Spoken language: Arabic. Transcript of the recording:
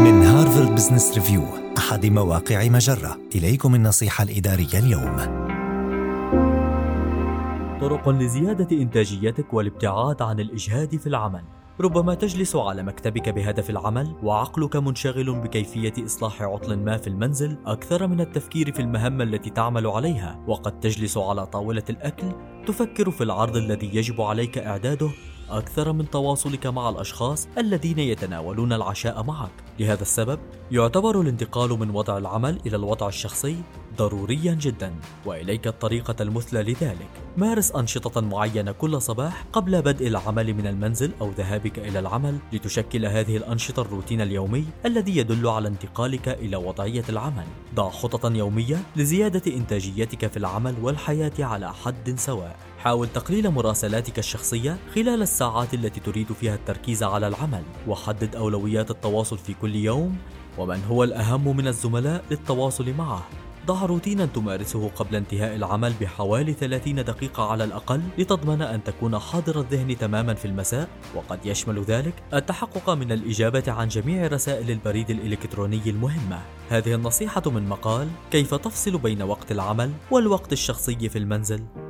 من هارفارد بزنس ريفيو أحد مواقع مجرة. إليكم النصيحة الإدارية اليوم. طرق لزيادة إنتاجيتك والابتعاد عن الإجهاد في العمل. ربما تجلس على مكتبك بهدف العمل وعقلك منشغل بكيفية إصلاح عطل ما في المنزل أكثر من التفكير في المهمة التي تعمل عليها. وقد تجلس على طاولة الأكل تفكر في العرض الذي يجب عليك إعداده. أكثر من تواصلك مع الأشخاص الذين يتناولون العشاء معك. لهذا السبب يعتبر الانتقال من وضع العمل إلى الوضع الشخصي ضروريا جدا وإليك الطريقة المثلى لذلك. مارس أنشطة معينة كل صباح قبل بدء العمل من المنزل أو ذهابك إلى العمل لتشكل هذه الأنشطة الروتين اليومي الذي يدل على انتقالك إلى وضعية العمل. ضع خططا يومية لزيادة إنتاجيتك في العمل والحياة على حد سواء. حاول تقليل مراسلاتك الشخصية خلال الساعات التي تريد فيها التركيز على العمل. وحدد أولويات التواصل في كل يوم ومن هو الأهم من الزملاء للتواصل معه. ضع روتينا تمارسه قبل انتهاء العمل بحوالي 30 دقيقة على الأقل لتضمن أن تكون حاضر الذهن تماما في المساء. وقد يشمل ذلك التحقق من الإجابة عن جميع رسائل البريد الإلكتروني المهمة. هذه النصيحة من مقال كيف تفصل بين وقت العمل والوقت الشخصي في المنزل؟